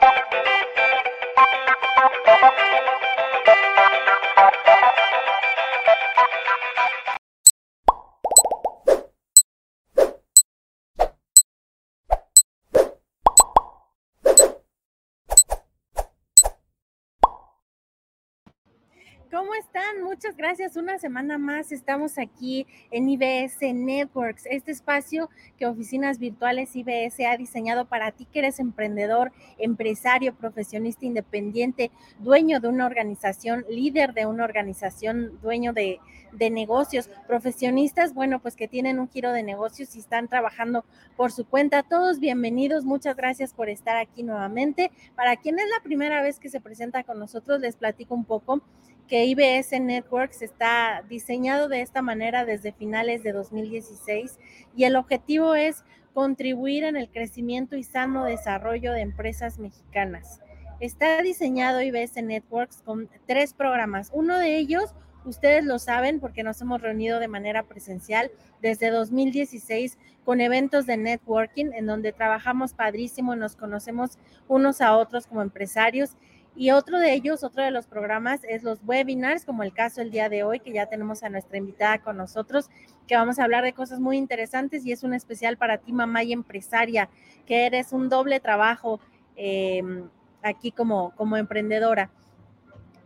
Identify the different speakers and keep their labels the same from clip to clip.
Speaker 1: Thank you. Muchas gracias. Una semana más estamos aquí en IBS Networks, este espacio que Oficinas Virtuales IBS ha diseñado para ti que eres emprendedor, empresario, profesionista independiente, dueño de una organización, líder de una organización, dueño de, de negocios, profesionistas, bueno, pues que tienen un giro de negocios y están trabajando por su cuenta. Todos bienvenidos. Muchas gracias por estar aquí nuevamente. Para quien es la primera vez que se presenta con nosotros, les platico un poco que IBS Networks está diseñado de esta manera desde finales de 2016 y el objetivo es contribuir en el crecimiento y sano desarrollo de empresas mexicanas. Está diseñado IBS Networks con tres programas. Uno de ellos, ustedes lo saben porque nos hemos reunido de manera presencial desde 2016 con eventos de networking en donde trabajamos padrísimo, nos conocemos unos a otros como empresarios y otro de ellos, otro de los programas es los webinars, como el caso el día de hoy, que ya tenemos a nuestra invitada con nosotros, que vamos a hablar de cosas muy interesantes y es un especial para ti, mamá y empresaria, que eres un doble trabajo em, aquí como, como emprendedora.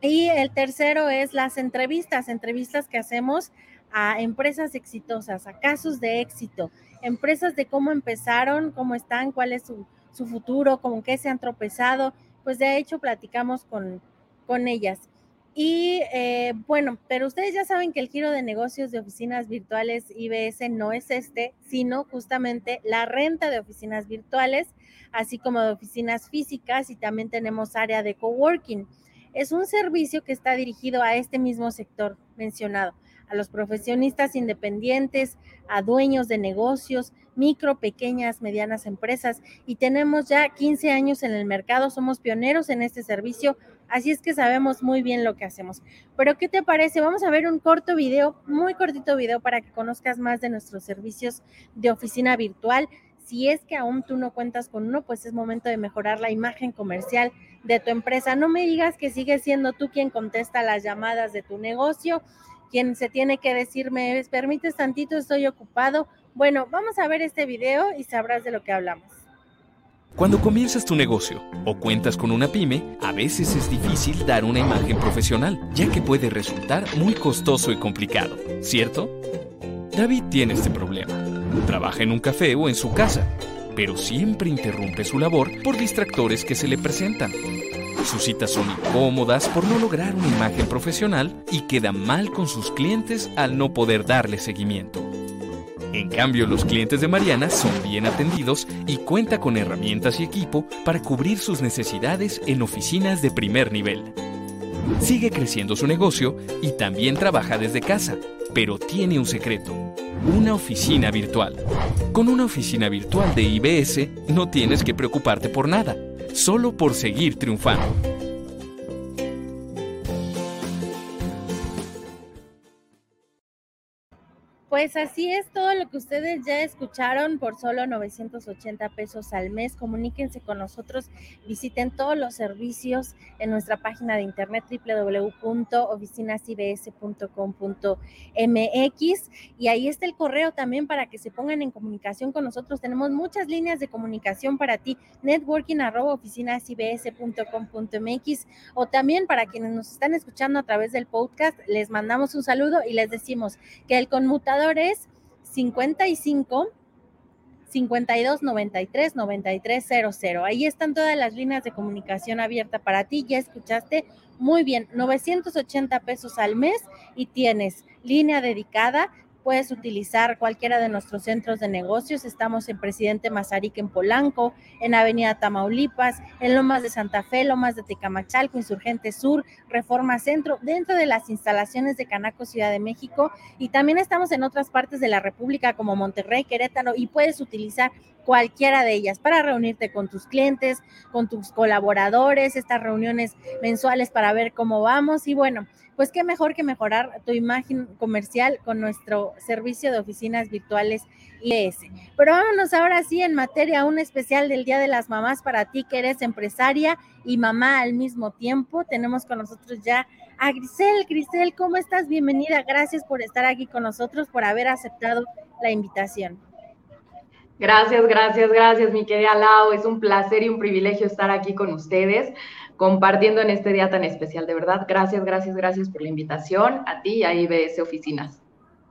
Speaker 1: Y el tercero es las entrevistas, entrevistas que hacemos a empresas exitosas, a casos de éxito, empresas de cómo empezaron, cómo están, cuál es su, su futuro, con qué se han tropezado pues de hecho platicamos con, con ellas. Y eh, bueno, pero ustedes ya saben que el giro de negocios de oficinas virtuales IBS no es este, sino justamente la renta de oficinas virtuales, así como de oficinas físicas y también tenemos área de coworking. Es un servicio que está dirigido a este mismo sector mencionado, a los profesionistas independientes, a dueños de negocios, micro, pequeñas, medianas empresas y tenemos ya 15 años en el mercado, somos pioneros en este servicio, así es que sabemos muy bien lo que hacemos. Pero ¿qué te parece? Vamos a ver un corto video, muy cortito video para que conozcas más de nuestros servicios de oficina virtual. Si es que aún tú no cuentas con uno, pues es momento de mejorar la imagen comercial de tu empresa. No me digas que sigues siendo tú quien contesta las llamadas de tu negocio, quien se tiene que decirme, permites tantito, estoy ocupado bueno, vamos a ver este video y sabrás de lo que hablamos.
Speaker 2: Cuando comienzas tu negocio o cuentas con una pyme, a veces es difícil dar una imagen profesional, ya que puede resultar muy costoso y complicado, ¿cierto? David tiene este problema. Trabaja en un café o en su casa, pero siempre interrumpe su labor por distractores que se le presentan. Sus citas son incómodas por no lograr una imagen profesional y queda mal con sus clientes al no poder darle seguimiento. En cambio, los clientes de Mariana son bien atendidos y cuenta con herramientas y equipo para cubrir sus necesidades en oficinas de primer nivel. Sigue creciendo su negocio y también trabaja desde casa, pero tiene un secreto, una oficina virtual. Con una oficina virtual de IBS no tienes que preocuparte por nada, solo por seguir triunfando.
Speaker 1: Pues así es todo lo que ustedes ya escucharon por solo 980 pesos al mes. Comuníquense con nosotros, visiten todos los servicios en nuestra página de internet www.oficinasibs.com.mx y ahí está el correo también para que se pongan en comunicación con nosotros. Tenemos muchas líneas de comunicación para ti, networking oficinasibs.com.mx o también para quienes nos están escuchando a través del podcast, les mandamos un saludo y les decimos que el conmutador es 55 52 93 93 00. Ahí están todas las líneas de comunicación abierta para ti. Ya escuchaste muy bien, 980 pesos al mes y tienes línea dedicada puedes utilizar cualquiera de nuestros centros de negocios. Estamos en Presidente Mazarik en Polanco, en Avenida Tamaulipas, en Lomas de Santa Fe, Lomas de Tecamachalco, Insurgente Sur, Reforma Centro, dentro de las instalaciones de Canaco Ciudad de México. Y también estamos en otras partes de la República como Monterrey, Querétaro, y puedes utilizar cualquiera de ellas para reunirte con tus clientes, con tus colaboradores, estas reuniones mensuales para ver cómo vamos. Y bueno, pues qué mejor que mejorar tu imagen comercial con nuestro servicio de oficinas virtuales. Pero vámonos ahora sí en materia, un especial del Día de las Mamás para ti que eres empresaria y mamá al mismo tiempo. Tenemos con nosotros ya a Grisel. Grisel, ¿cómo estás? Bienvenida. Gracias por estar aquí con nosotros, por haber aceptado la invitación.
Speaker 3: Gracias, gracias, gracias, mi querida Lau. Es un placer y un privilegio estar aquí con ustedes compartiendo en este día tan especial. De verdad, gracias, gracias, gracias por la invitación a ti y a IBS Oficinas.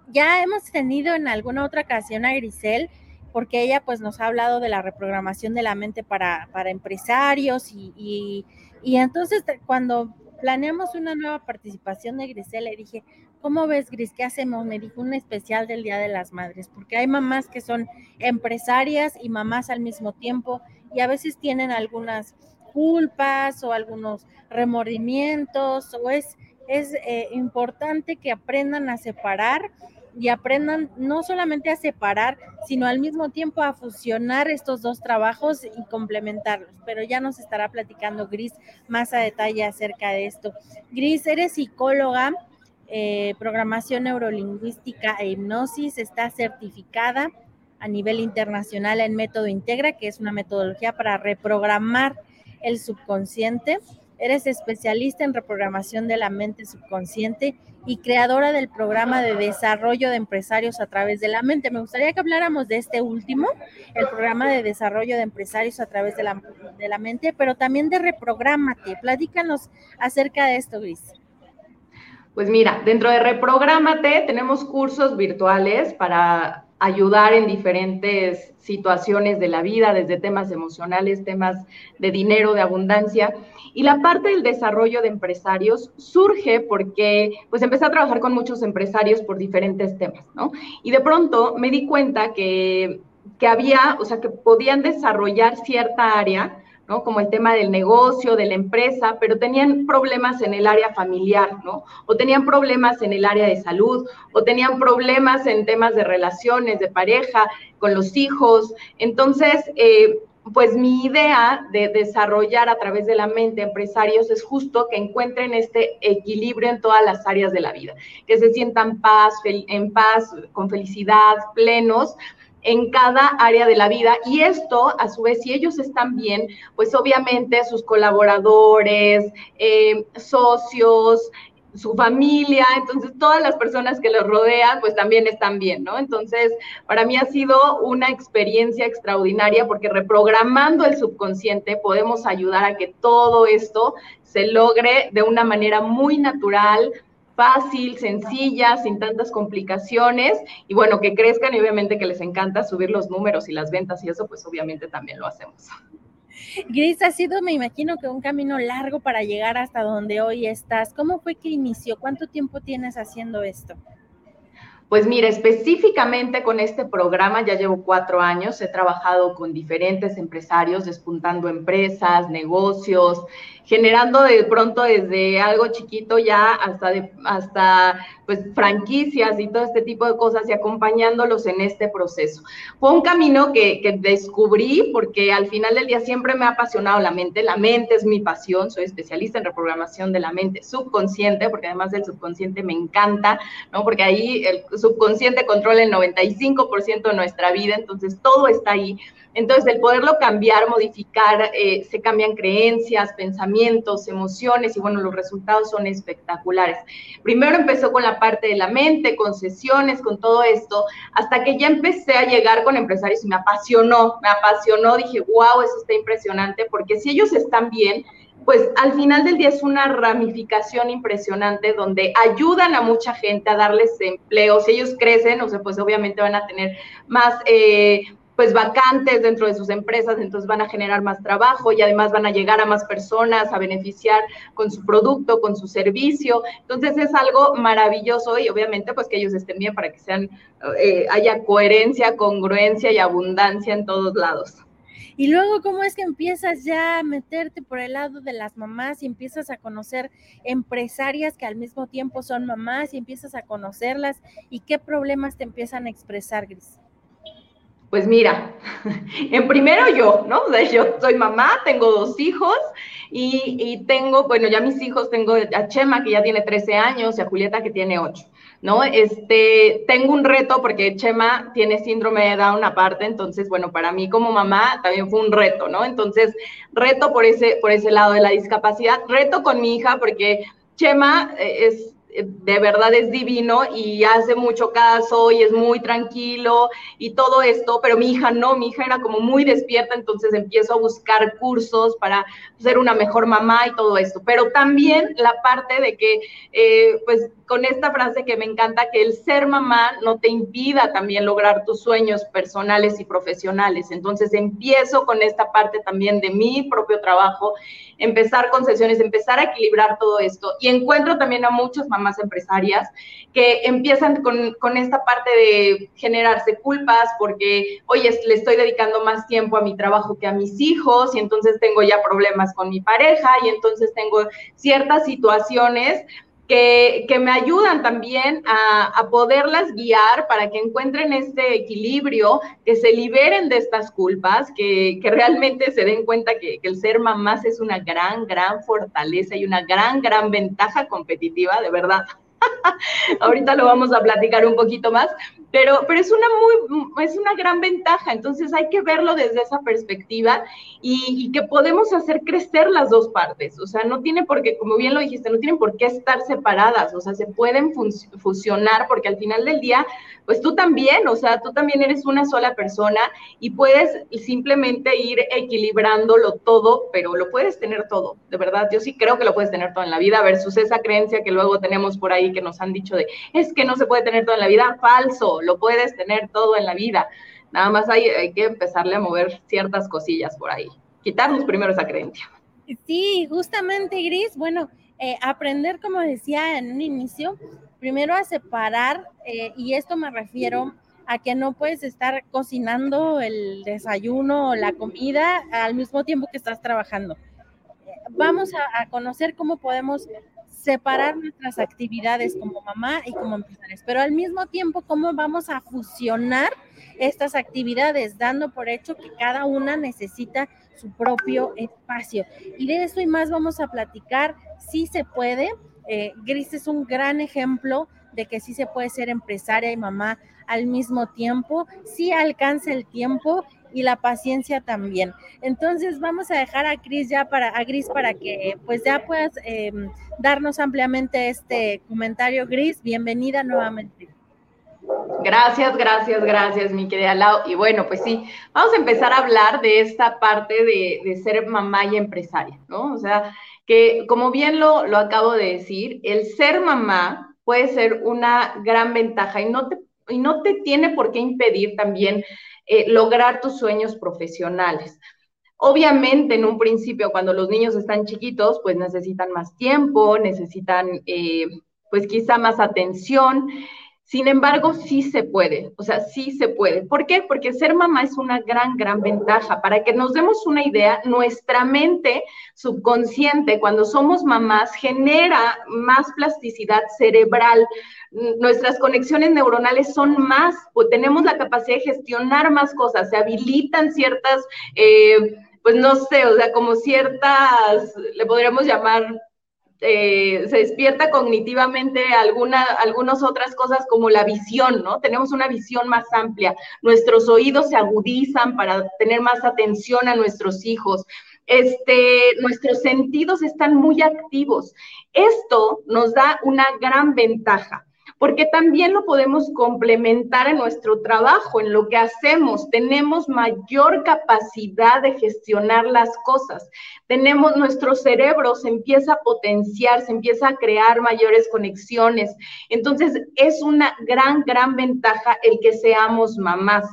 Speaker 1: Ya hemos tenido en alguna otra ocasión a Grisel, porque ella pues nos ha hablado de la reprogramación de la mente para, para empresarios y, y entonces cuando planeamos una nueva participación de Grisel, le dije, ¿cómo ves, Gris? ¿Qué hacemos? Me dijo un especial del Día de las Madres, porque hay mamás que son empresarias y mamás al mismo tiempo y a veces tienen algunas culpas o algunos remordimientos o es, es eh, importante que aprendan a separar y aprendan no solamente a separar, sino al mismo tiempo a fusionar estos dos trabajos y complementarlos. Pero ya nos estará platicando Gris más a detalle acerca de esto. Gris, eres psicóloga, eh, programación neurolingüística e hipnosis, está certificada a nivel internacional en método Integra, que es una metodología para reprogramar el subconsciente. Eres especialista en reprogramación de la mente subconsciente y creadora del programa de desarrollo de empresarios a través de la mente. Me gustaría que habláramos de este último, el programa de desarrollo de empresarios a través de la, de la mente, pero también de reprogramate. Platícanos acerca de esto, Gris.
Speaker 3: Pues mira, dentro de Reprogramate tenemos cursos virtuales para ayudar en diferentes situaciones de la vida, desde temas emocionales, temas de dinero, de abundancia. Y la parte del desarrollo de empresarios surge porque pues empecé a trabajar con muchos empresarios por diferentes temas, ¿no? Y de pronto me di cuenta que, que había, o sea, que podían desarrollar cierta área ¿no? Como el tema del negocio, de la empresa, pero tenían problemas en el área familiar, ¿no? O tenían problemas en el área de salud, o tenían problemas en temas de relaciones, de pareja, con los hijos. Entonces, eh, pues mi idea de desarrollar a través de la mente empresarios es justo que encuentren este equilibrio en todas las áreas de la vida, que se sientan paz, en paz, con felicidad, plenos, en cada área de la vida. Y esto, a su vez, si ellos están bien, pues obviamente sus colaboradores, eh, socios, su familia, entonces todas las personas que los rodean, pues también están bien, ¿no? Entonces, para mí ha sido una experiencia extraordinaria porque reprogramando el subconsciente podemos ayudar a que todo esto se logre de una manera muy natural, fácil, sencilla, sin tantas complicaciones y bueno, que crezcan y obviamente que les encanta subir los números y las ventas y eso pues obviamente también lo hacemos.
Speaker 1: Gris, ha sido, me imagino que un camino largo para llegar hasta donde hoy estás. ¿Cómo fue que inició? ¿Cuánto tiempo tienes haciendo esto?
Speaker 3: Pues mira, específicamente con este programa ya llevo cuatro años, he trabajado con diferentes empresarios, despuntando empresas, negocios, generando de pronto desde algo chiquito ya hasta, de, hasta pues franquicias y todo este tipo de cosas y acompañándolos en este proceso. Fue un camino que, que descubrí porque al final del día siempre me ha apasionado la mente, la mente es mi pasión, soy especialista en reprogramación de la mente subconsciente, porque además del subconsciente me encanta, ¿no? Porque ahí el subconsciente controla el 95% de nuestra vida, entonces todo está ahí. Entonces, el poderlo cambiar, modificar, eh, se cambian creencias, pensamientos, emociones y bueno, los resultados son espectaculares. Primero empezó con la parte de la mente, con sesiones, con todo esto, hasta que ya empecé a llegar con empresarios y me apasionó, me apasionó, dije, wow, eso está impresionante, porque si ellos están bien, pues al final del día es una ramificación impresionante donde ayudan a mucha gente a darles empleo. Si ellos crecen, o sea, pues obviamente van a tener más eh, pues vacantes dentro de sus empresas, entonces van a generar más trabajo y además van a llegar a más personas a beneficiar con su producto, con su servicio. Entonces es algo maravilloso y obviamente pues que ellos estén bien para que sean, eh, haya coherencia, congruencia y abundancia en todos lados.
Speaker 1: Y luego, ¿cómo es que empiezas ya a meterte por el lado de las mamás y empiezas a conocer empresarias que al mismo tiempo son mamás y empiezas a conocerlas y qué problemas te empiezan a expresar, Gris?
Speaker 3: Pues mira, en primero yo, ¿no? O sea, yo soy mamá, tengo dos hijos y, tengo, bueno, ya mis hijos, tengo a Chema que ya tiene 13 años y a Julieta que tiene 8, ¿no? Este, tengo un reto porque Chema tiene síndrome de Down aparte, entonces, bueno, para mí como mamá también fue un reto, ¿no? Entonces, reto por ese, por ese lado de la discapacidad, reto con mi hija porque Chema eh, es de verdad es divino y hace mucho caso y es muy tranquilo y todo esto, pero mi hija no, mi hija era como muy despierta, entonces empiezo a buscar cursos para ser una mejor mamá y todo esto. Pero también la parte de que, eh, pues con esta frase que me encanta, que el ser mamá no te impida también lograr tus sueños personales y profesionales. Entonces empiezo con esta parte también de mi propio trabajo, empezar con sesiones, empezar a equilibrar todo esto. Y encuentro también a muchas mamás empresarias que empiezan con, con esta parte de generarse culpas porque, oye, le estoy dedicando más tiempo a mi trabajo que a mis hijos y entonces tengo ya problemas con mi pareja y entonces tengo ciertas situaciones que, me ayudan también a, poderlas guiar para que encuentren este equilibrio, que se liberen de estas culpas, que, realmente se den cuenta que, que, el ser mamás es una gran, gran fortaleza y una gran, gran ventaja competitiva, de verdad. Ahorita lo vamos a platicar un poquito más, pero, pero es, una muy, es una gran ventaja, entonces hay que verlo desde esa perspectiva y, que podemos hacer crecer las dos partes, o sea, no tiene por qué, como bien lo dijiste, no tienen por qué estar separadas, o sea, se pueden fusionar porque al final del día, pues tú también, o sea, tú también eres una sola persona y puedes simplemente ir equilibrándolo todo, pero lo puedes tener todo, de verdad, yo sí creo que lo puedes tener todo en la vida versus esa creencia que luego tenemos por ahí que nos han dicho de, es que no se puede tener todo en la vida, falso, lo puedes tener todo en la vida. Nada más hay, que empezarle a mover ciertas cosillas por ahí. Quitarnos primero esa creencia.
Speaker 1: Sí, justamente, Gris, bueno, eh, aprender, como decía en un inicio, primero a separar, eh, y esto me refiero a que no puedes estar cocinando el desayuno o la comida al mismo tiempo que estás trabajando. Vamos a, a conocer cómo podemos separar nuestras actividades como mamá y como empresarios, pero al mismo tiempo, ¿cómo vamos a fusionar estas actividades, dando por hecho que cada una necesita su propio espacio? Y de eso y más vamos a platicar, si se puede. Eh, Gris es un gran ejemplo de que sí se puede ser empresaria y mamá al mismo tiempo, sí alcanza el tiempo y la paciencia también. Entonces vamos a dejar a Cris ya para a Gris para que pues ya puedas em, darnos ampliamente este comentario. Gris, bienvenida nuevamente.
Speaker 3: Gracias, gracias, gracias, mi querida Lau. Y bueno, pues sí, vamos a empezar a hablar de esta parte de, de ser mamá y empresaria, ¿no? O sea, que como bien lo, lo acabo de decir, el ser mamá puede ser una gran ventaja y no te, y no te tiene por qué impedir también eh, lograr tus sueños profesionales. Obviamente, en un principio, cuando los niños están chiquitos, pues necesitan más tiempo, necesitan, eh, pues quizá más atención. Sin embargo, sí se puede, o sea, sí se puede. ¿Por qué? Porque ser mamá es una gran, gran ventaja. Para que nos demos una idea, nuestra mente subconsciente, cuando somos mamás, genera más plasticidad cerebral. Nuestras conexiones neuronales son más, tenemos la capacidad de gestionar más cosas, se habilitan ciertas, eh, pues no sé, o sea, como ciertas, le podríamos llamar eh, se despierta cognitivamente alguna, algunas otras cosas como la visión, ¿no? Tenemos una visión más amplia, nuestros oídos se agudizan para tener más atención a nuestros hijos, este, nuestros sentidos están muy activos. Esto nos da una gran ventaja porque también lo podemos complementar en nuestro trabajo, en lo que hacemos. Tenemos mayor capacidad de gestionar las cosas. Tenemos, nuestro cerebro se empieza a potenciar, se empieza a crear mayores conexiones. Entonces, es una gran, gran ventaja el que seamos mamás.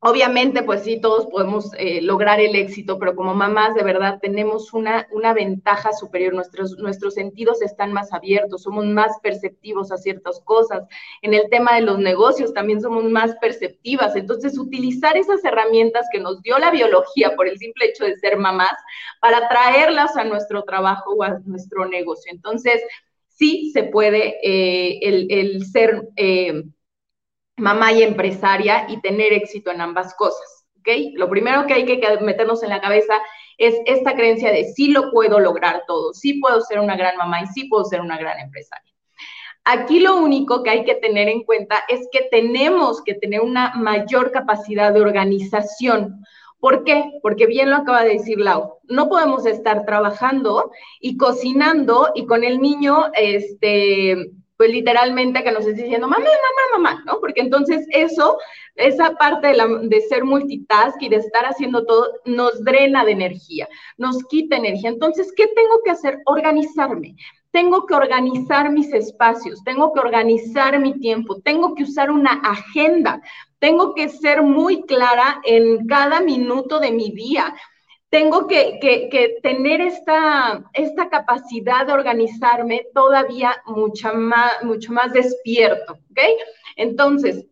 Speaker 3: Obviamente, pues sí, todos podemos eh, lograr el éxito, pero como mamás de verdad tenemos una, una ventaja superior, nuestros, nuestros sentidos están más abiertos, somos más perceptivos a ciertas cosas. En el tema de los negocios también somos más perceptivas, entonces utilizar esas herramientas que nos dio la biología por el simple hecho de ser mamás para traerlas a nuestro trabajo o a nuestro negocio. Entonces, sí se puede eh, el, el, ser... Eh, mamá y empresaria y tener éxito en ambas cosas. ¿ok? Lo primero que hay que meternos en la cabeza es esta creencia de sí lo puedo lograr todo, sí puedo ser una gran mamá y sí puedo ser una gran empresaria. Aquí lo único que hay que tener en cuenta es que tenemos que tener una mayor capacidad de organización. ¿Por qué? Porque bien lo acaba de decir Lau, no podemos estar trabajando y cocinando y con el niño, este, pues literalmente que nos esté diciendo, mamá, mamá, mamá, ¿no? Porque entonces eso, esa parte de, de, ser multitask y de estar haciendo todo, nos drena de energía, nos quita energía. Entonces, ¿qué tengo que hacer? Organizarme. Tengo que organizar mis espacios, tengo que organizar mi tiempo, tengo que usar una agenda, tengo que ser muy clara en cada minuto de mi día tengo que, tener esta, capacidad de organizarme todavía mucho más despierto, ¿ok? Entonces,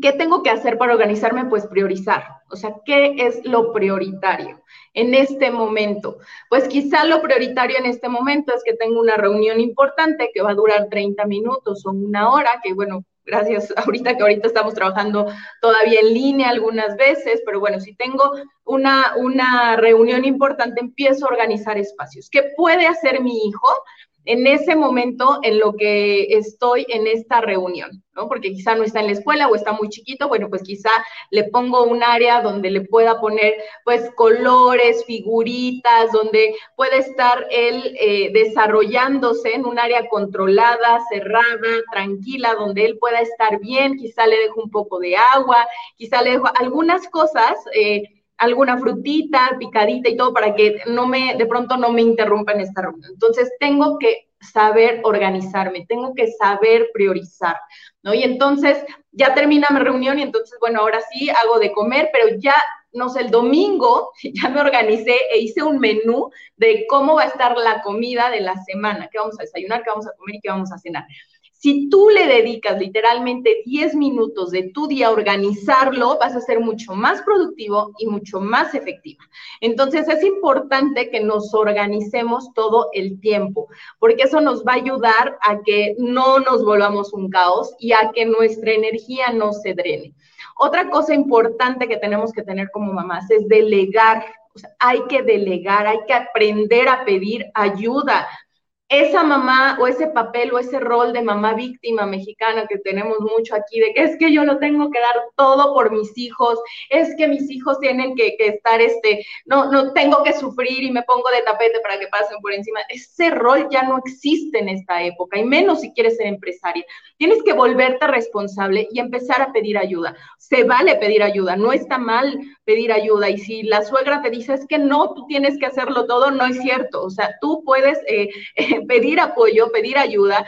Speaker 3: ¿qué tengo que hacer para organizarme? Pues priorizar. O sea, ¿qué es lo prioritario en este momento? Pues quizá lo prioritario en este momento es que tengo una reunión importante que va a durar 30 minutos o una hora, que bueno, gracias ahorita que ahorita estamos trabajando todavía en línea algunas veces, pero bueno, si tengo una, una reunión importante, empiezo a organizar espacios. ¿Qué puede hacer mi hijo? En ese momento en lo que estoy en esta reunión, ¿no? Porque quizá no está en la escuela o está muy chiquito, bueno, pues quizá le pongo un área donde le pueda poner, pues, colores, figuritas, donde puede estar él eh, desarrollándose en un área controlada, cerrada, tranquila, donde él pueda estar bien, quizá le dejo un poco de agua, quizá le dejo algunas cosas. Eh, alguna frutita, picadita y todo para que no me, de pronto no me interrumpan esta reunión. Entonces, tengo que saber organizarme, tengo que saber priorizar, ¿no? Y entonces, ya termina mi reunión y entonces, bueno, ahora sí hago de comer, pero ya, no sé, el domingo ya me organicé e hice un menú de cómo va a estar la comida de la semana, qué vamos a desayunar, qué vamos a comer y qué vamos a cenar. Si tú le dedicas literalmente 10 minutos de tu día a organizarlo, vas a ser mucho más productivo y mucho más efectiva. Entonces es importante que nos organicemos todo el tiempo, porque eso nos va a ayudar a que no nos volvamos un caos y a que nuestra energía no se drene. Otra cosa importante que tenemos que tener como mamás es delegar. hay que delegar, hay que aprender a pedir ayuda esa mamá o ese papel o ese rol de mamá víctima mexicana que tenemos mucho aquí, de que es que yo lo tengo que dar todo por mis hijos, es que mis hijos tienen que, estar, este, no, no tengo que sufrir y me pongo de tapete para que pasen por encima. Ese rol ya no existe en esta época, y menos si quieres ser empresaria. Tienes que volverte responsable y empezar a pedir ayuda. Se vale pedir ayuda, no está mal pedir ayuda. Y si la suegra te dice es que no, tú tienes que hacerlo todo, no es cierto. O sea, tú puedes... Eh, pedir apoyo, pedir ayuda.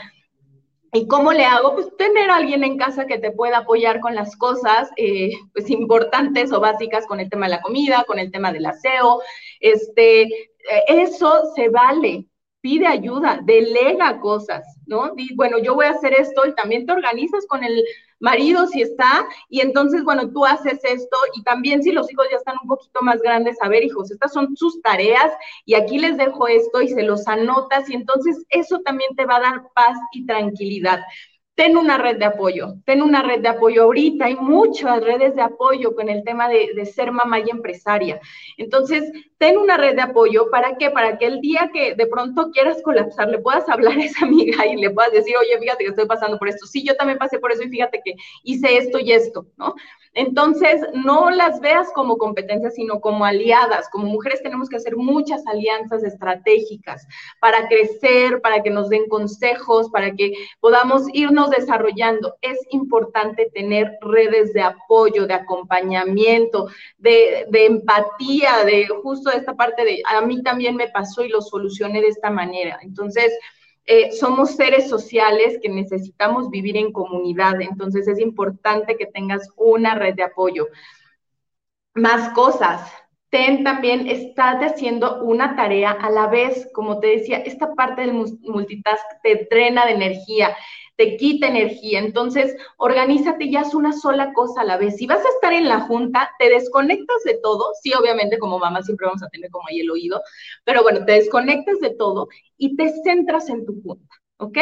Speaker 3: ¿Y cómo le hago? Pues tener a alguien en casa que te pueda apoyar con las cosas eh, pues importantes o básicas con el tema de la comida, con el tema del aseo. Este, eh, eso se vale. Pide ayuda, delega cosas, ¿no? Bueno, yo voy a hacer esto y también te organizas con el marido si está, y entonces, bueno, tú haces esto, y también si los hijos ya están un poquito más grandes, a ver, hijos, estas son sus tareas, y aquí les dejo esto, y se los anotas, y entonces eso también te va a dar paz y tranquilidad ten una red de apoyo, ten una red de apoyo. Ahorita hay muchas redes de apoyo con el tema de, de, ser mamá y empresaria. Entonces, ten una red de apoyo. ¿Para qué? Para que el día que de pronto quieras colapsar, le puedas hablar a esa amiga y le puedas decir, oye, fíjate que estoy pasando por esto. Sí, yo también pasé por eso y fíjate que hice esto y esto, ¿no? Entonces, no las veas como competencias, sino como aliadas. Como mujeres tenemos que hacer muchas alianzas estratégicas para crecer, para que nos den consejos, para que podamos irnos desarrollando. Es importante tener redes de apoyo, de acompañamiento, de, empatía, de justo esta parte de, a mí también me pasó y lo solucioné de esta manera. Entonces, eh, somos seres sociales que necesitamos vivir en comunidad, entonces es importante que tengas una red de apoyo. Más cosas, ten también, estás haciendo una tarea a la vez, como te decía, esta parte del multitask te drena de energía, te quita energía. Entonces, organízate ya es una sola cosa a la vez. Si vas a estar en la junta, te desconectas de todo. Sí, obviamente como mamá siempre vamos a tener como ahí el oído, pero bueno, te desconectas de todo y te centras en tu junta, ¿ok?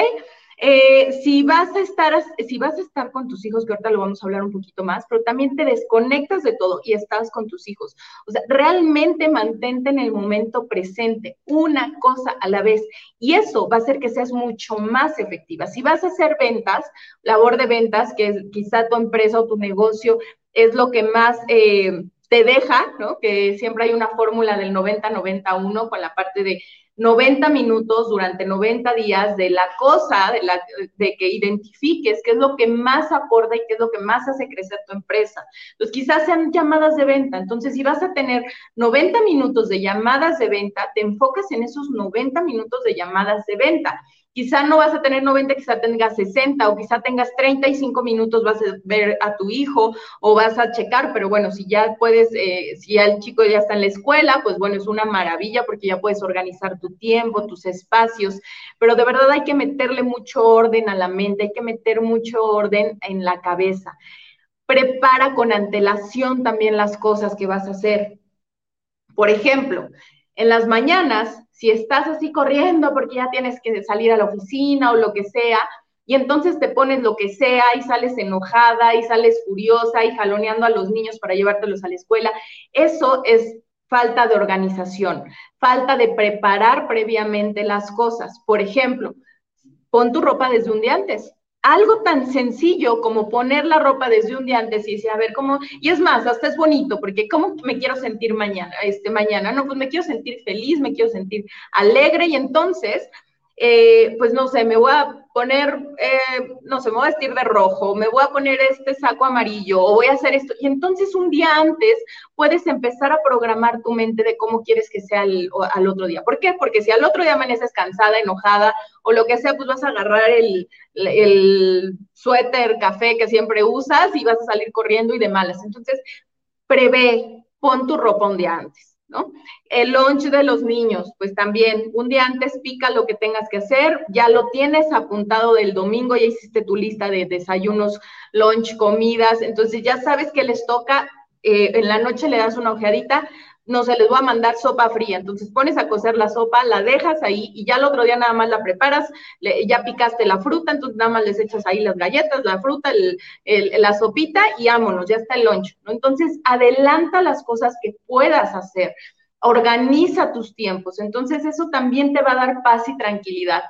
Speaker 3: Eh, si vas a estar, si vas a estar con tus hijos, que ahorita lo vamos a hablar un poquito más, pero también te desconectas de todo y estás con tus hijos. O sea, realmente mantente en el momento presente, una cosa a la vez. Y eso va a hacer que seas mucho más efectiva. Si vas a hacer ventas, labor de ventas, que es quizá tu empresa o tu negocio es lo que más eh, te deja, ¿no? Que siempre hay una fórmula del 90-91 con la parte de 90 minutos durante 90 días de la cosa, de, la, de que identifiques qué es lo que más aporta y qué es lo que más hace crecer tu empresa. Pues quizás sean llamadas de venta. Entonces, si vas a tener 90 minutos de llamadas de venta, te enfocas en esos 90 minutos de llamadas de venta. Quizá no vas a tener 90, quizá tengas 60 o quizá tengas 35 minutos, vas a ver a tu hijo o vas a checar, pero bueno, si ya puedes, eh, si ya el chico ya está en la escuela, pues bueno, es una maravilla porque ya puedes organizar tu tiempo, tus espacios, pero de verdad hay que meterle mucho orden a la mente, hay que meter mucho orden en la cabeza. Prepara con antelación también las cosas que vas a hacer. Por ejemplo, en las mañanas, si estás así corriendo porque ya tienes que salir a la oficina o lo que sea, y entonces te pones lo que sea y sales enojada y sales furiosa y jaloneando a los niños para llevártelos a la escuela, eso es falta de organización, falta de preparar previamente las cosas. Por ejemplo, pon tu ropa desde un día antes algo tan sencillo como poner la ropa desde un día antes y decir, a ver cómo, y es más, hasta es bonito, porque ¿cómo me quiero sentir mañana? Este, mañana, no, pues me quiero sentir feliz, me quiero sentir alegre y entonces eh, pues no sé, me voy a poner, eh, no sé, me voy a vestir de rojo, me voy a poner este saco amarillo o voy a hacer esto. Y entonces un día antes puedes empezar a programar tu mente de cómo quieres que sea al otro día. ¿Por qué? Porque si al otro día amaneces cansada, enojada o lo que sea, pues vas a agarrar el, el suéter, café que siempre usas y vas a salir corriendo y de malas. Entonces, prevé, pon tu ropa un día antes. ¿No? El lunch de los niños, pues también un día antes pica lo que tengas que hacer, ya lo tienes apuntado del domingo, ya hiciste tu lista de desayunos, lunch, comidas, entonces ya sabes que les toca, eh, en la noche le das una ojeadita, no se les va a mandar sopa fría. Entonces pones a cocer la sopa, la dejas ahí y ya el otro día nada más la preparas, ya picaste la fruta, entonces nada más les echas ahí las galletas, la fruta, la sopita y vámonos, ya está el lunch. ¿no? Entonces adelanta las cosas que puedas hacer, organiza tus tiempos. Entonces eso también te va a dar paz y tranquilidad.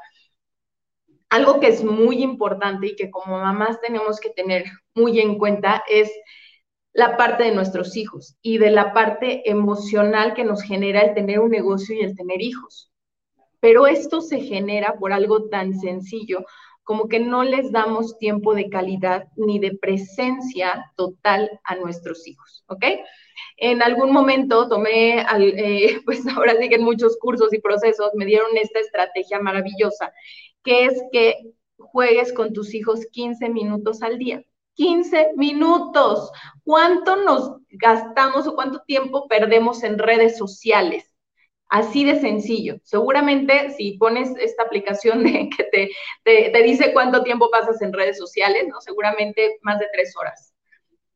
Speaker 3: Algo que es muy importante y que como mamás tenemos que tener muy en cuenta es la parte de nuestros hijos y de la parte emocional que nos genera el tener un negocio y el tener hijos. Pero esto se genera por algo tan sencillo como que no les damos tiempo de calidad ni de presencia total a nuestros hijos, ¿ok? En algún momento tomé, eh, pues ahora sí muchos cursos y procesos me dieron esta estrategia maravillosa, que es que juegues con tus hijos 15 minutos al día. 15 minutos. ¿Cuánto nos gastamos o cuánto tiempo perdemos en redes sociales? Así de sencillo. Seguramente si pones esta aplicación de que te, te, dice cuánto tiempo pasas en redes sociales, ¿no? Seguramente más de tres horas.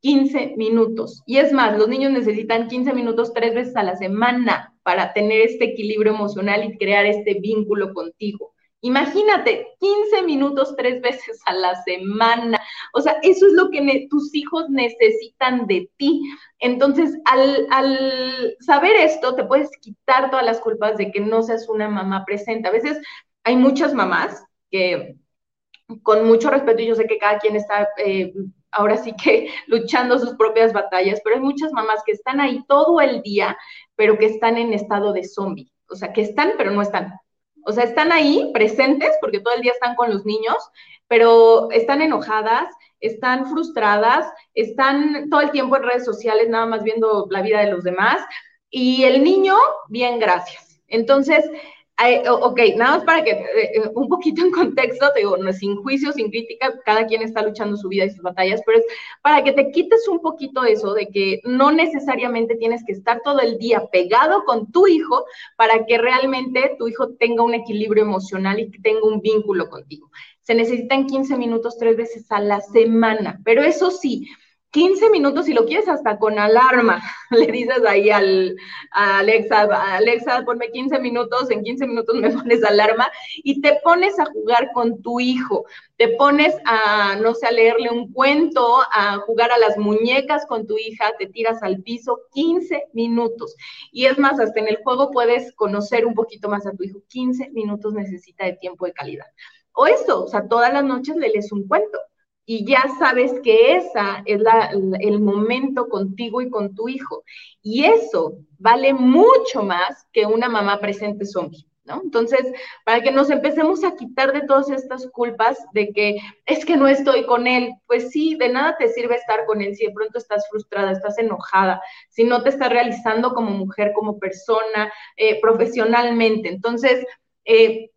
Speaker 3: 15 minutos. Y es más, los niños necesitan 15 minutos tres veces a la semana para tener este equilibrio emocional y crear este vínculo contigo. Imagínate, 15 minutos tres veces a la semana. O sea, eso es lo que tus hijos necesitan de ti. Entonces, al, al, saber esto, te puedes quitar todas las culpas de que no seas una mamá presente. A veces hay muchas mamás que, con mucho respeto, y yo sé que cada quien está eh, ahora sí que luchando sus propias batallas, pero hay muchas mamás que están ahí todo el día, pero que están en estado de zombie. O sea, que están, pero no están. O sea, están ahí presentes porque todo el día están con los niños, pero están enojadas, están frustradas, están todo el tiempo en redes sociales nada más viendo la vida de los demás. Y el niño, bien, gracias. Entonces, ok, nada más para que eh, eh, un poquito en contexto, te digo, no, sin juicio, sin crítica, cada quien está luchando su vida y sus batallas, pero es para que te quites un poquito eso de que no necesariamente tienes que estar todo el día pegado con tu hijo para que realmente tu hijo tenga un equilibrio emocional y que tenga un vínculo contigo. Se necesitan 15 minutos tres veces a la semana, pero eso sí, 15 minutos, si lo quieres hasta con alarma, le dices ahí al, a Alexa, Alexa, ponme 15 minutos, en 15 minutos me pones alarma y te pones a jugar con tu hijo, te pones a, no sé, a leerle un cuento, a jugar a las muñecas con tu hija, te tiras al piso, 15 minutos. Y es más, hasta en el juego puedes conocer un poquito más a tu hijo, 15 minutos necesita de tiempo de calidad. O eso, o sea, todas las noches le lees un cuento y ya sabes que esa es el momento contigo y con tu hijo. Y eso vale mucho más que una mamá presente zombie. ¿No? Entonces, para que nos empecemos a quitar de todas estas culpas de que es que no estoy con él, pues sí, de nada te sirve estar con él si de pronto estás frustrada, estás enojada, si no te estás realizando como mujer, como persona, eh, profesionalmente. Entonces, eh,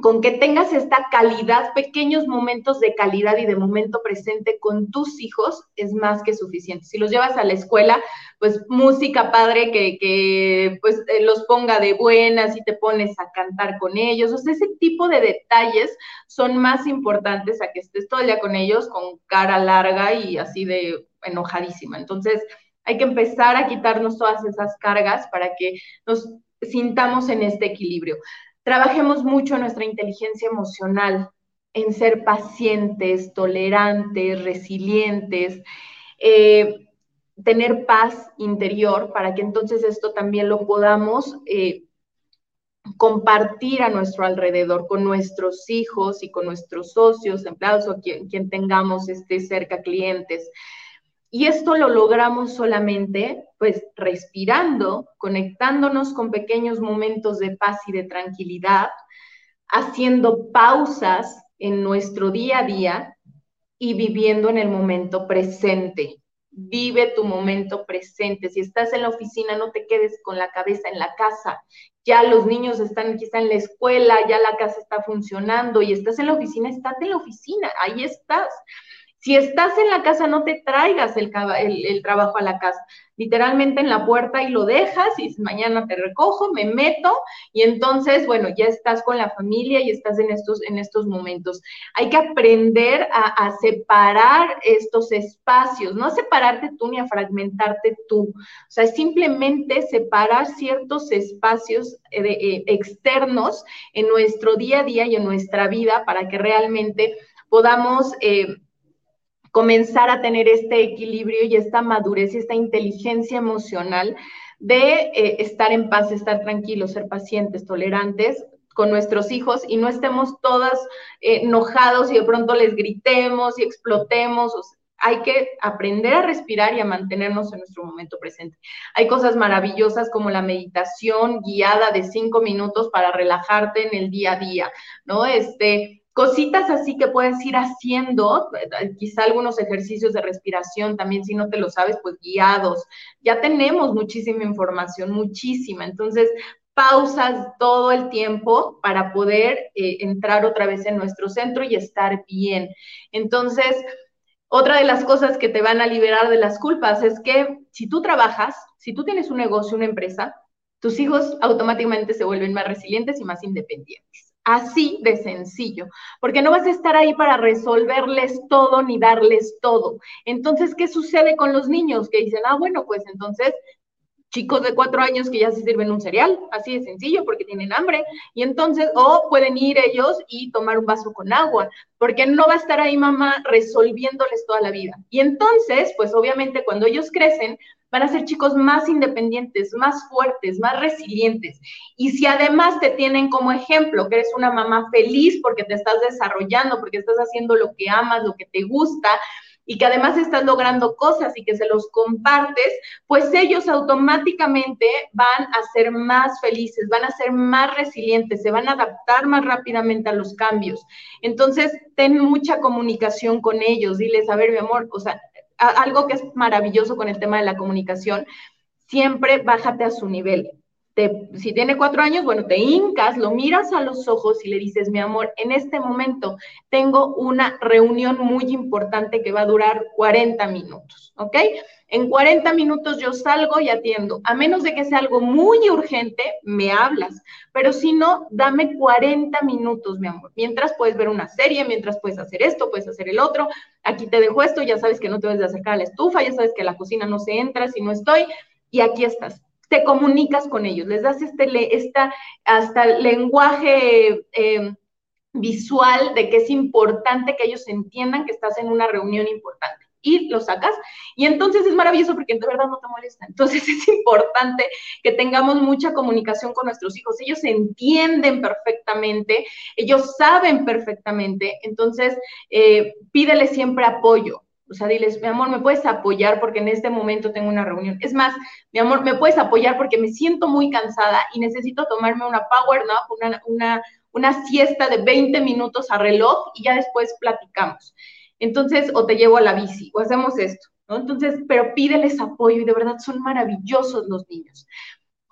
Speaker 3: con que tengas esta calidad, pequeños momentos de calidad y de momento presente con tus hijos es más que suficiente. Si los llevas a la escuela, pues música padre que, pues eh, los ponga de buenas y te pones a cantar con ellos. O sea, ese tipo de detalles son más importantes a que estés todo el día con ellos con cara larga y así de enojadísima. Entonces, hay que empezar a quitarnos todas esas cargas para que nos sintamos en este equilibrio. Trabajemos mucho nuestra inteligencia emocional, en ser pacientes, tolerantes, resilientes, eh, tener paz interior para que entonces esto también lo podamos eh, compartir a nuestro alrededor con nuestros hijos y con nuestros socios, empleados o quien, quien tengamos este, cerca, clientes. Y esto lo logramos solamente, pues, respirando, conectándonos con pequeños momentos de paz y de tranquilidad, haciendo pausas en nuestro día a día y viviendo en el momento presente. Vive tu momento presente. Si estás en la oficina, no te quedes con la cabeza en la casa. Ya los niños están quizá en la escuela, ya la casa está funcionando y estás en la oficina, estate en la oficina, ahí estás. Si estás en la casa, no te traigas el, trabajo a la casa. Literalmente en la puerta y lo dejas y mañana te recojo, me meto y entonces, bueno, ya estás con la familia y estás en estos, en estos momentos. Hay que aprender a, separar estos espacios, no a separarte tú ni a fragmentarte tú. O sea, simplemente separar ciertos espacios eh, eh, externos en nuestro día a día y en nuestra vida para que realmente podamos... Eh, comenzar a tener este equilibrio y esta madurez y esta inteligencia emocional de eh, estar en paz, estar tranquilos, ser pacientes, tolerantes con nuestros hijos y no estemos todas eh, enojados y de pronto les gritemos y explotemos. hay que aprender a respirar y a mantenernos en nuestro momento presente. Hay cosas maravillosas como la meditación guiada de cinco minutos para relajarte en el día a día, ¿no? Este, cositas así que puedes ir haciendo, quizá algunos ejercicios de respiración también, si no te lo sabes, pues guiados. Ya tenemos muchísima información, muchísima. Entonces, pausas todo el tiempo para poder eh, entrar otra vez en nuestro centro y estar bien. Entonces, otra de las cosas que te van a liberar de las culpas es que si tú trabajas, si tú tienes un negocio, una empresa, tus hijos automáticamente se vuelven más resilientes y más independientes. Así de sencillo, porque no vas a estar ahí para resolverles todo ni darles todo. Entonces, ¿qué sucede con los niños que dicen, ah, bueno, pues entonces chicos de cuatro años que ya se sirven un cereal, así de sencillo, porque tienen hambre, y entonces, o pueden ir ellos y tomar un vaso con agua, porque no va a estar ahí mamá resolviéndoles toda la vida. Y entonces, pues obviamente cuando ellos crecen, van a ser chicos más independientes, más fuertes, más resilientes. Y si además te tienen como ejemplo que eres una mamá feliz porque te estás desarrollando, porque estás haciendo lo que amas, lo que te gusta, y que además estás logrando cosas y que se los compartes, pues ellos automáticamente van a ser más felices, van a ser más resilientes, se van a adaptar más rápidamente a los cambios. Entonces, ten mucha comunicación con ellos, diles, a ver, mi amor, o sea, algo que es maravilloso con el tema de la comunicación, siempre bájate a su nivel. Si tiene cuatro años, bueno, te hincas, lo miras a los ojos y le dices, mi amor, en este momento tengo una reunión muy importante que va a durar 40 minutos, ¿ok? En 40 minutos yo salgo y atiendo. A menos de que sea algo muy urgente, me hablas. Pero si no, dame 40 minutos, mi amor. Mientras puedes ver una serie, mientras puedes hacer esto, puedes hacer el otro. Aquí te dejo esto, ya sabes que no te debes de acercar a la estufa, ya sabes que la cocina no se entra si no estoy. Y aquí estás. Te comunicas con ellos, les das este, esta, hasta lenguaje eh, visual de que es importante que ellos entiendan que estás en una reunión importante. y lo sacas. Y entonces es maravilloso porque de verdad no te molesta. Entonces es importante que tengamos mucha comunicación con nuestros hijos. Ellos entienden perfectamente, ellos saben perfectamente. Entonces, eh, pídele siempre apoyo. O sea, diles, mi amor, ¿me puedes apoyar porque en este momento tengo una reunión? Es más, mi amor, ¿me puedes apoyar porque me siento muy cansada y necesito tomarme una power nap, una, una, una siesta de 20 minutos a reloj y ya después platicamos. Entonces, o te llevo a la bici, o hacemos esto, ¿no? Entonces, pero pídeles apoyo y de verdad son maravillosos los niños.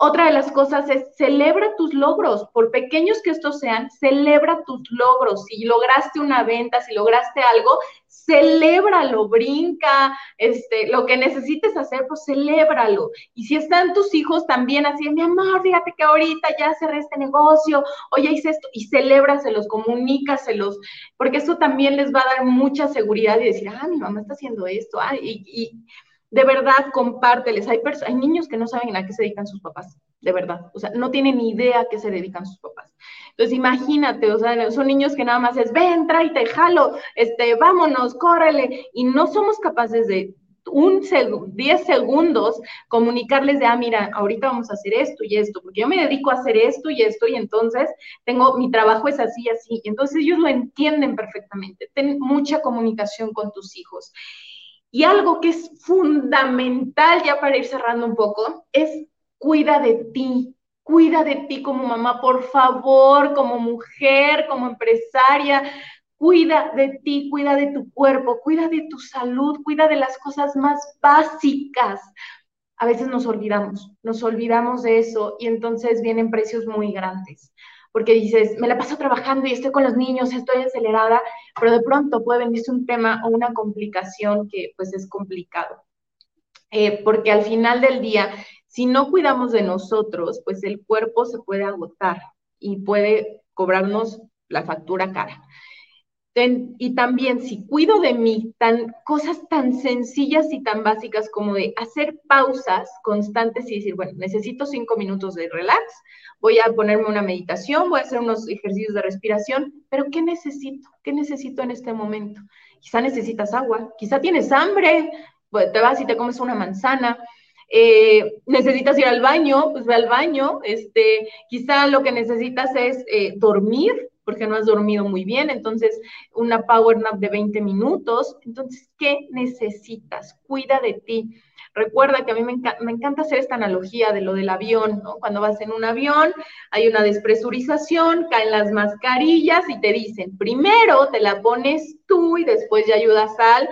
Speaker 3: Otra de las cosas es celebra tus logros, por pequeños que estos sean, celebra tus logros. Si lograste una venta, si lograste algo, celébralo, brinca, este, lo que necesites hacer, pues celébralo. Y si están tus hijos también así, mi amor, fíjate que ahorita ya cerré este negocio, o ya hice esto, y celébraselos, comunícaselos, porque eso también les va a dar mucha seguridad y decir, ah, mi mamá está haciendo esto, ah, y, y de verdad, compárteles. Hay, hay niños que no saben a qué se dedican sus papás, de verdad. O sea, no tienen ni idea a qué se dedican sus papás. Entonces, imagínate, o sea, son niños que nada más es, ven, tráete, jalo, este, vámonos, córrele. Y no somos capaces de un 10 segundos comunicarles de, ah, mira, ahorita vamos a hacer esto y esto, porque yo me dedico a hacer esto y esto y entonces tengo, mi trabajo es así y así. Entonces ellos lo entienden perfectamente. Ten mucha comunicación con tus hijos. Y algo que es fundamental, ya para ir cerrando un poco, es cuida de ti, cuida de ti como mamá, por favor, como mujer, como empresaria, cuida de ti, cuida de tu cuerpo, cuida de tu salud, cuida de las cosas más básicas. A veces nos olvidamos, nos olvidamos de eso y entonces vienen precios muy grandes porque dices, me la paso trabajando y estoy con los niños, estoy acelerada, pero de pronto puede venirse un tema o una complicación que pues es complicado. Eh, porque al final del día, si no cuidamos de nosotros, pues el cuerpo se puede agotar y puede cobrarnos la factura cara y también si cuido de mí, tan, cosas tan sencillas y tan básicas como de hacer pausas constantes y decir, bueno, necesito cinco minutos de relax, voy a ponerme una meditación, voy a hacer unos ejercicios de respiración, pero ¿qué necesito? ¿Qué necesito en este momento? Quizá necesitas agua, quizá tienes hambre, pues te vas y te comes una manzana, eh, necesitas ir al baño, pues ve al baño, este, quizá lo que necesitas es eh, dormir, porque no has dormido muy bien, entonces una power nap de 20 minutos, entonces, ¿qué necesitas? Cuida de ti. Recuerda que a mí me, encanta hacer esta analogía de lo del avión, ¿no? Cuando vas en un avión, hay una despresurización, caen las mascarillas y te dicen, primero te la pones tú y después ya ayudas al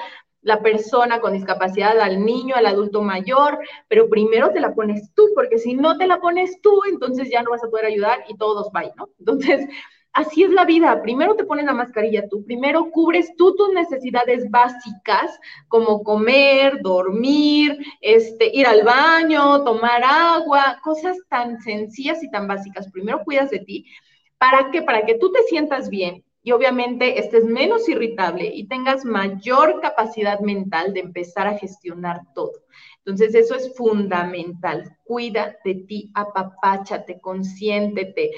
Speaker 3: la persona con discapacidad, al niño, al adulto mayor, pero primero te la pones tú, porque si no te la pones tú, entonces ya no vas a poder ayudar y todos van, ¿no? Entonces, Así es la vida. Primero te pones la mascarilla tú, primero cubres tú tus necesidades básicas, como comer, dormir, este, ir al baño, tomar agua, cosas tan sencillas y tan básicas. Primero cuidas de ti. ¿Para qué? Para que tú te sientas bien y obviamente estés menos irritable y tengas mayor capacidad mental de empezar a gestionar todo. Entonces, eso es fundamental. Cuida de ti, apapáchate, consiéntete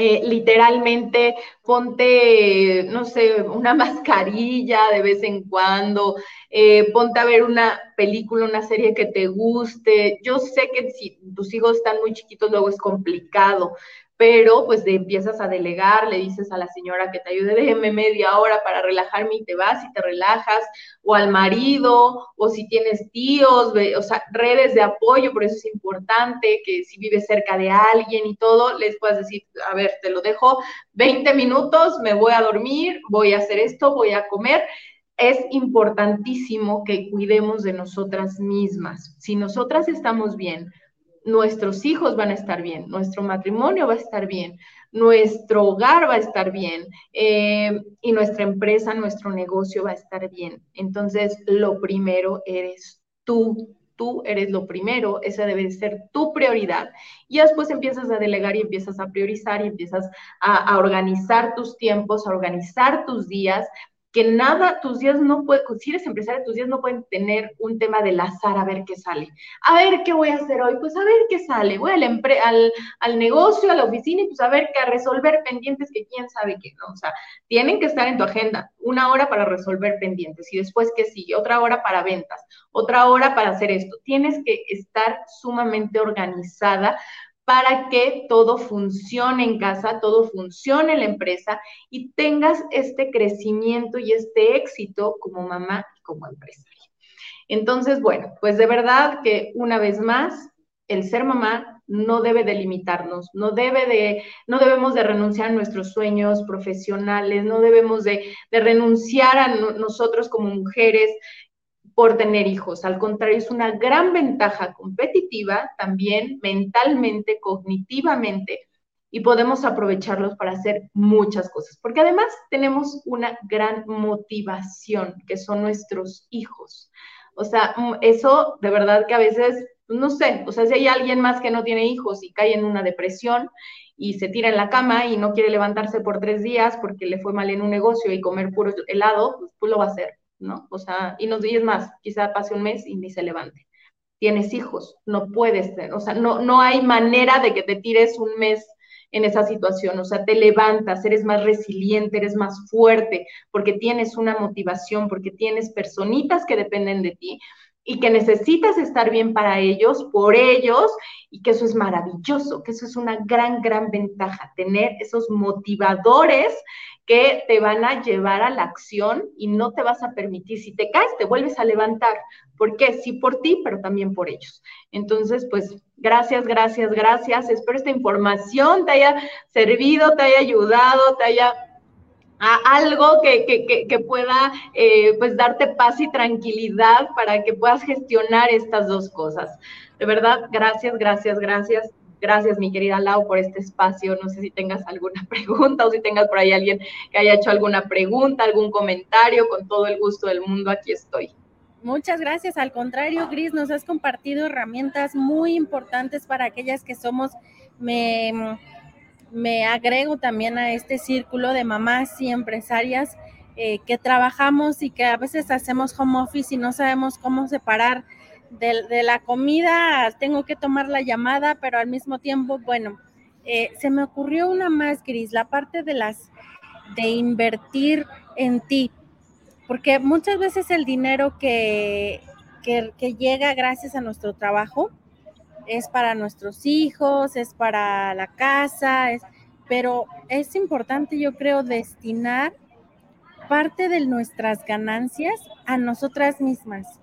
Speaker 3: eh, literalmente ponte, no sé, una mascarilla de vez en cuando, eh, ponte a ver una película, una serie que te guste. Yo sé que si tus hijos están muy chiquitos, luego es complicado, pero pues te empiezas a delegar, le dices a la señora que te ayude, déjeme media hora para relajarme y te vas y te relajas, o al marido, o si tienes tíos, o sea, redes de apoyo, por eso es importante que si vives cerca de alguien y todo, les puedas decir, a ver, te lo dejo 20 minutos, me voy a dormir, voy a hacer esto, voy a comer. Es importantísimo que cuidemos de nosotras mismas. Si nosotras estamos bien, nuestros hijos van a estar bien, nuestro matrimonio va a estar bien, nuestro hogar va a estar bien eh, y nuestra empresa, nuestro negocio va a estar bien. Entonces, lo primero eres tú, tú eres lo primero, esa debe ser tu prioridad. Y después empiezas a delegar y empiezas a priorizar y empiezas a organizar tus tiempos, a organizar tus días que nada, tus días no pueden, si eres empresaria, tus días no pueden tener un tema del azar a ver qué sale. A ver qué voy a hacer hoy, pues a ver qué sale. Voy al, al, al negocio, a la oficina y pues a ver qué, a resolver pendientes que quién sabe qué, ¿no? O sea, tienen que estar en tu agenda. Una hora para resolver pendientes y después que sigue, otra hora para ventas, otra hora para hacer esto. Tienes que estar sumamente organizada para que todo funcione en casa, todo funcione en la empresa y tengas este crecimiento y este éxito como mamá y como empresaria. Entonces, bueno, pues de verdad que una vez más, el ser mamá no debe de limitarnos, no debe de, no debemos de renunciar a nuestros sueños profesionales, no debemos de, renunciar a nosotros como mujeres por tener hijos. Al contrario, es una gran ventaja competitiva, también mentalmente, cognitivamente, y podemos aprovecharlos para hacer muchas cosas, porque además tenemos una gran motivación, que son nuestros hijos. O sea, mm, eso de verdad que a veces, no sé, o sea, si hay alguien más que no tiene hijos y cae en una depresión y se tira en la cama y no quiere levantarse por tres días porque le fue mal en un negocio y comer puro helado, pues, pues lo va a hacer. ¿No? O sea, y nos dices más, quizá pase un mes y ni se levante. Tienes hijos, no puedes, o sea, no, no hay manera de que te tires un mes en esa situación, o sea, te levantas, eres más resiliente, eres más fuerte, porque tienes una motivación, porque tienes personitas que dependen de ti y que necesitas estar bien para ellos, por ellos, y que eso es maravilloso, que eso es una gran, gran ventaja, tener esos motivadores que te van a llevar a la acción y no te vas a permitir, si te caes, te vuelves a levantar. ¿Por qué? Sí por ti, pero también por ellos. Entonces, pues gracias, gracias, gracias. Espero esta información te haya servido, te haya ayudado, te haya a algo que, pueda eh, pues darte paz y tranquilidad para que puedas gestionar estas dos cosas. De verdad, gracias, gracias, gracias. Gracias, mi querida Lau, por este espacio. No sé si tengas alguna pregunta o si tengas por ahí alguien que haya hecho alguna pregunta, algún comentario. Con todo el gusto del mundo, aquí estoy.
Speaker 1: Muchas gracias. Al contrario, Gris, nos has compartido herramientas muy importantes para aquellas que somos, me, me agrego también a este círculo de mamás y empresarias eh, que trabajamos y que a veces hacemos home office y no sabemos cómo separar de, la comida, tengo que tomar la llamada, pero al mismo tiempo, bueno, eh, se me ocurrió una más, Gris, la parte de las, de invertir en ti, porque muchas veces el dinero que, que, llega gracias a nuestro trabajo es para nuestros hijos, es para la casa, es, pero es importante, yo creo, destinar parte de nuestras ganancias a nosotras mismas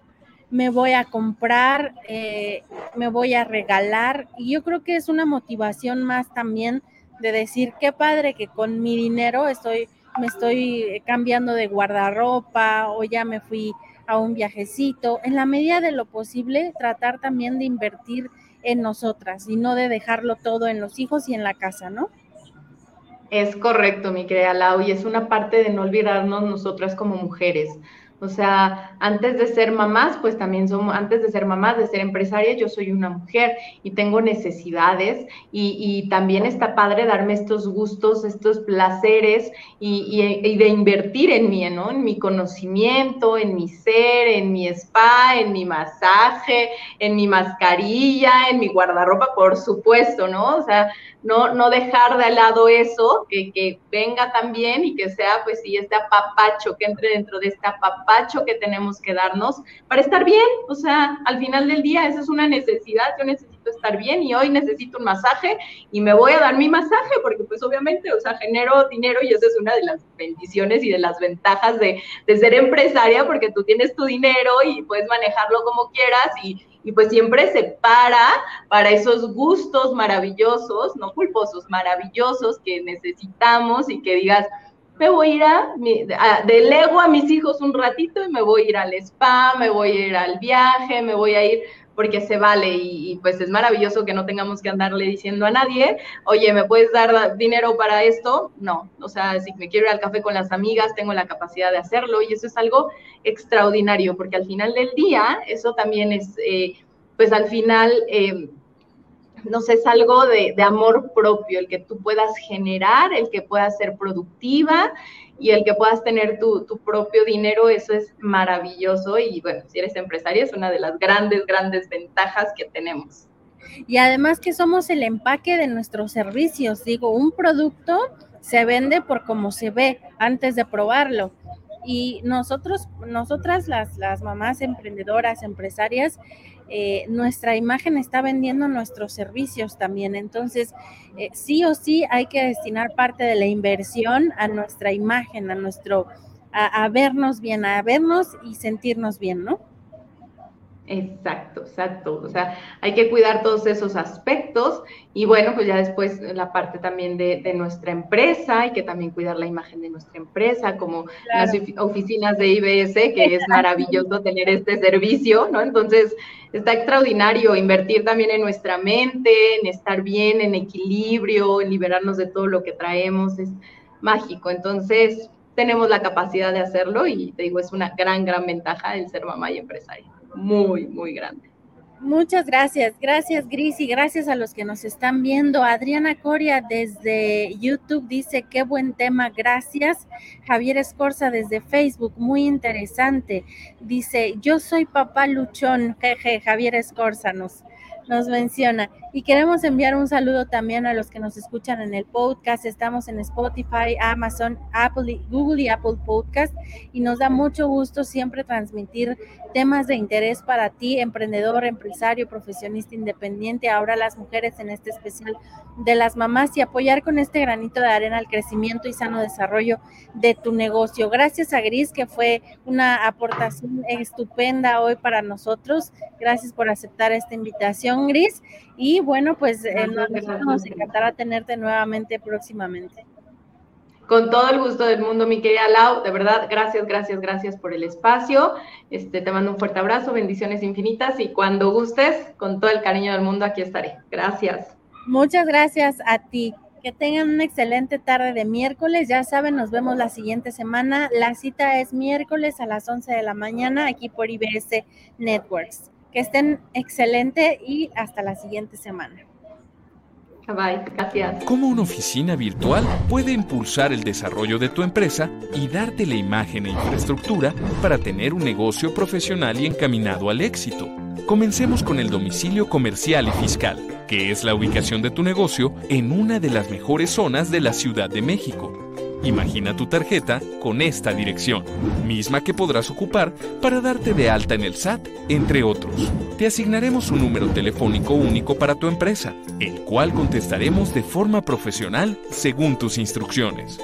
Speaker 1: me voy a comprar, eh, me voy a regalar. Y yo creo que es una motivación más también de decir, qué padre que con mi dinero estoy, me estoy cambiando de guardarropa o ya me fui a un viajecito. En la medida de lo posible, tratar también de invertir en nosotras y no de dejarlo todo en los hijos y en la casa, ¿no?
Speaker 3: Es correcto, mi querida Lau, y es una parte de no olvidarnos nosotras como mujeres. O sea, antes de ser mamás, pues también somos, antes de ser mamás, de ser empresarias, yo soy una mujer y tengo necesidades y, también está padre darme estos gustos, estos placeres y, de invertir en mí, ¿no? En mi conocimiento, en mi ser, en mi spa, en mi masaje, en mi mascarilla, en mi guardarropa, por supuesto, ¿no? O sea, no, no dejar de lado eso, que, que venga también y que sea, pues sí, este apapacho, que entre dentro de este apapacho que tenemos que darnos para estar bien. O sea, al final del día, esa es una necesidad, yo necesito estar bien y hoy necesito un masaje y me voy a dar mi masaje porque pues obviamente, o sea, genero dinero y esa es una de las bendiciones y de las ventajas de, de ser empresaria porque tú tienes tu dinero y puedes manejarlo como quieras y y pues siempre se para para esos gustos maravillosos, no culposos, maravillosos que necesitamos y que digas, me voy a ir a, a, delego a mis hijos un ratito y me voy a ir al spa, me voy a ir al viaje, me voy a ir porque se vale y, pues es maravilloso que no tengamos que andarle diciendo a nadie, oye, ¿me puedes dar dinero para esto? No, o sea, si me quiero ir al café con las amigas, tengo la capacidad de hacerlo y eso es algo extraordinario, porque al final del día, eso también es, eh, pues al final... Eh, no sé, es algo de, amor propio, el que tú puedas generar, el que puedas ser productiva y el que puedas tener tu, tu, propio dinero, eso es maravilloso y bueno, si eres empresaria es una de las grandes, grandes ventajas que tenemos.
Speaker 1: Y además que somos el empaque de nuestros servicios, digo, un producto se vende por cómo se ve antes de probarlo. Y nosotros, nosotras las, las mamás emprendedoras, empresarias, eh, nuestra imagen está vendiendo nuestros servicios también. Entonces, eh, sí o sí hay que destinar parte de la inversión a nuestra imagen, a nuestro, a vernos bien, a vernos y sentirnos bien, ¿no?
Speaker 3: Exacto, exacto. O sea, hay que cuidar todos esos aspectos y bueno, pues ya después la parte también de, nuestra empresa, hay que también cuidar la imagen de nuestra empresa, como las oficinas de IBS, que es maravilloso tener este servicio, ¿no? Entonces, está extraordinario invertir también en nuestra mente, en estar bien, en equilibrio, en liberarnos de todo lo que traemos, es mágico. Entonces, tenemos la capacidad de hacerlo y te digo, es una gran, gran ventaja el ser mamá y empresaria muy, muy grande.
Speaker 1: Muchas gracias, gracias Gris y gracias a los que nos están viendo. Adriana Coria desde YouTube dice, qué buen tema, gracias. Javier Escorza desde Facebook, muy interesante. Dice, yo soy papá luchón, jeje, Javier Escorza nos, nos menciona. Y queremos enviar un saludo también a los que nos escuchan en el podcast. Estamos en Spotify, Amazon, Apple, Google y Apple Podcast. Y nos da mucho gusto siempre transmitir temas de interés para ti, emprendedor, empresario, profesionista independiente, ahora las mujeres en este especial de las mamás y apoyar con este granito de arena el crecimiento y sano desarrollo de tu negocio. Gracias a Gris, que fue una aportación estupenda hoy para nosotros. Gracias por aceptar esta invitación, Gris. Y bueno, pues eh, nos encantará tenerte nuevamente próximamente.
Speaker 3: Con todo el gusto del mundo, mi querida Lau, de verdad, gracias, gracias, gracias por el espacio. Este, te mando un fuerte abrazo, bendiciones infinitas y cuando gustes, con todo el cariño del mundo, aquí estaré. Gracias.
Speaker 1: Muchas gracias a ti. Que tengan una excelente tarde de miércoles. Ya saben, nos vemos la siguiente semana. La cita es miércoles a las 11 de la mañana aquí por IBS Networks. Que estén excelente y hasta la siguiente semana.
Speaker 3: Bye, gracias.
Speaker 2: ¿Cómo una oficina virtual puede impulsar el desarrollo de tu empresa y darte la imagen e infraestructura para tener un negocio profesional y encaminado al éxito? Comencemos con el domicilio comercial y fiscal, que es la ubicación de tu negocio en una de las mejores zonas de la Ciudad de México Imagina tu tarjeta con esta dirección, misma que podrás ocupar para darte de alta en el SAT, entre otros. Te asignaremos un número telefónico único para tu empresa, el cual contestaremos de forma profesional según tus instrucciones.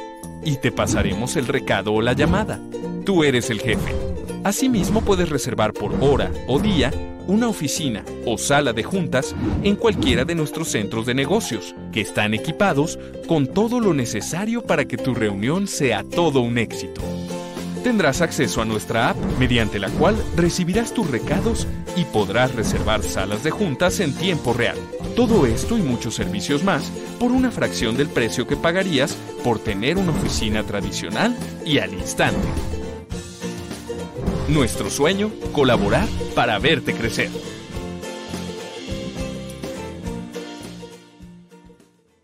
Speaker 2: Y te pasaremos el recado o la llamada. Tú eres el jefe. Asimismo puedes reservar por hora o día una oficina o sala de juntas en cualquiera de nuestros centros de negocios, que están equipados con todo lo necesario para que tu reunión sea todo un éxito. Tendrás acceso a nuestra app, mediante la cual recibirás tus recados y podrás reservar salas de juntas en tiempo real. Todo esto y muchos servicios más por una fracción del precio que pagarías por tener una oficina tradicional y al instante. Nuestro sueño, colaborar para verte crecer.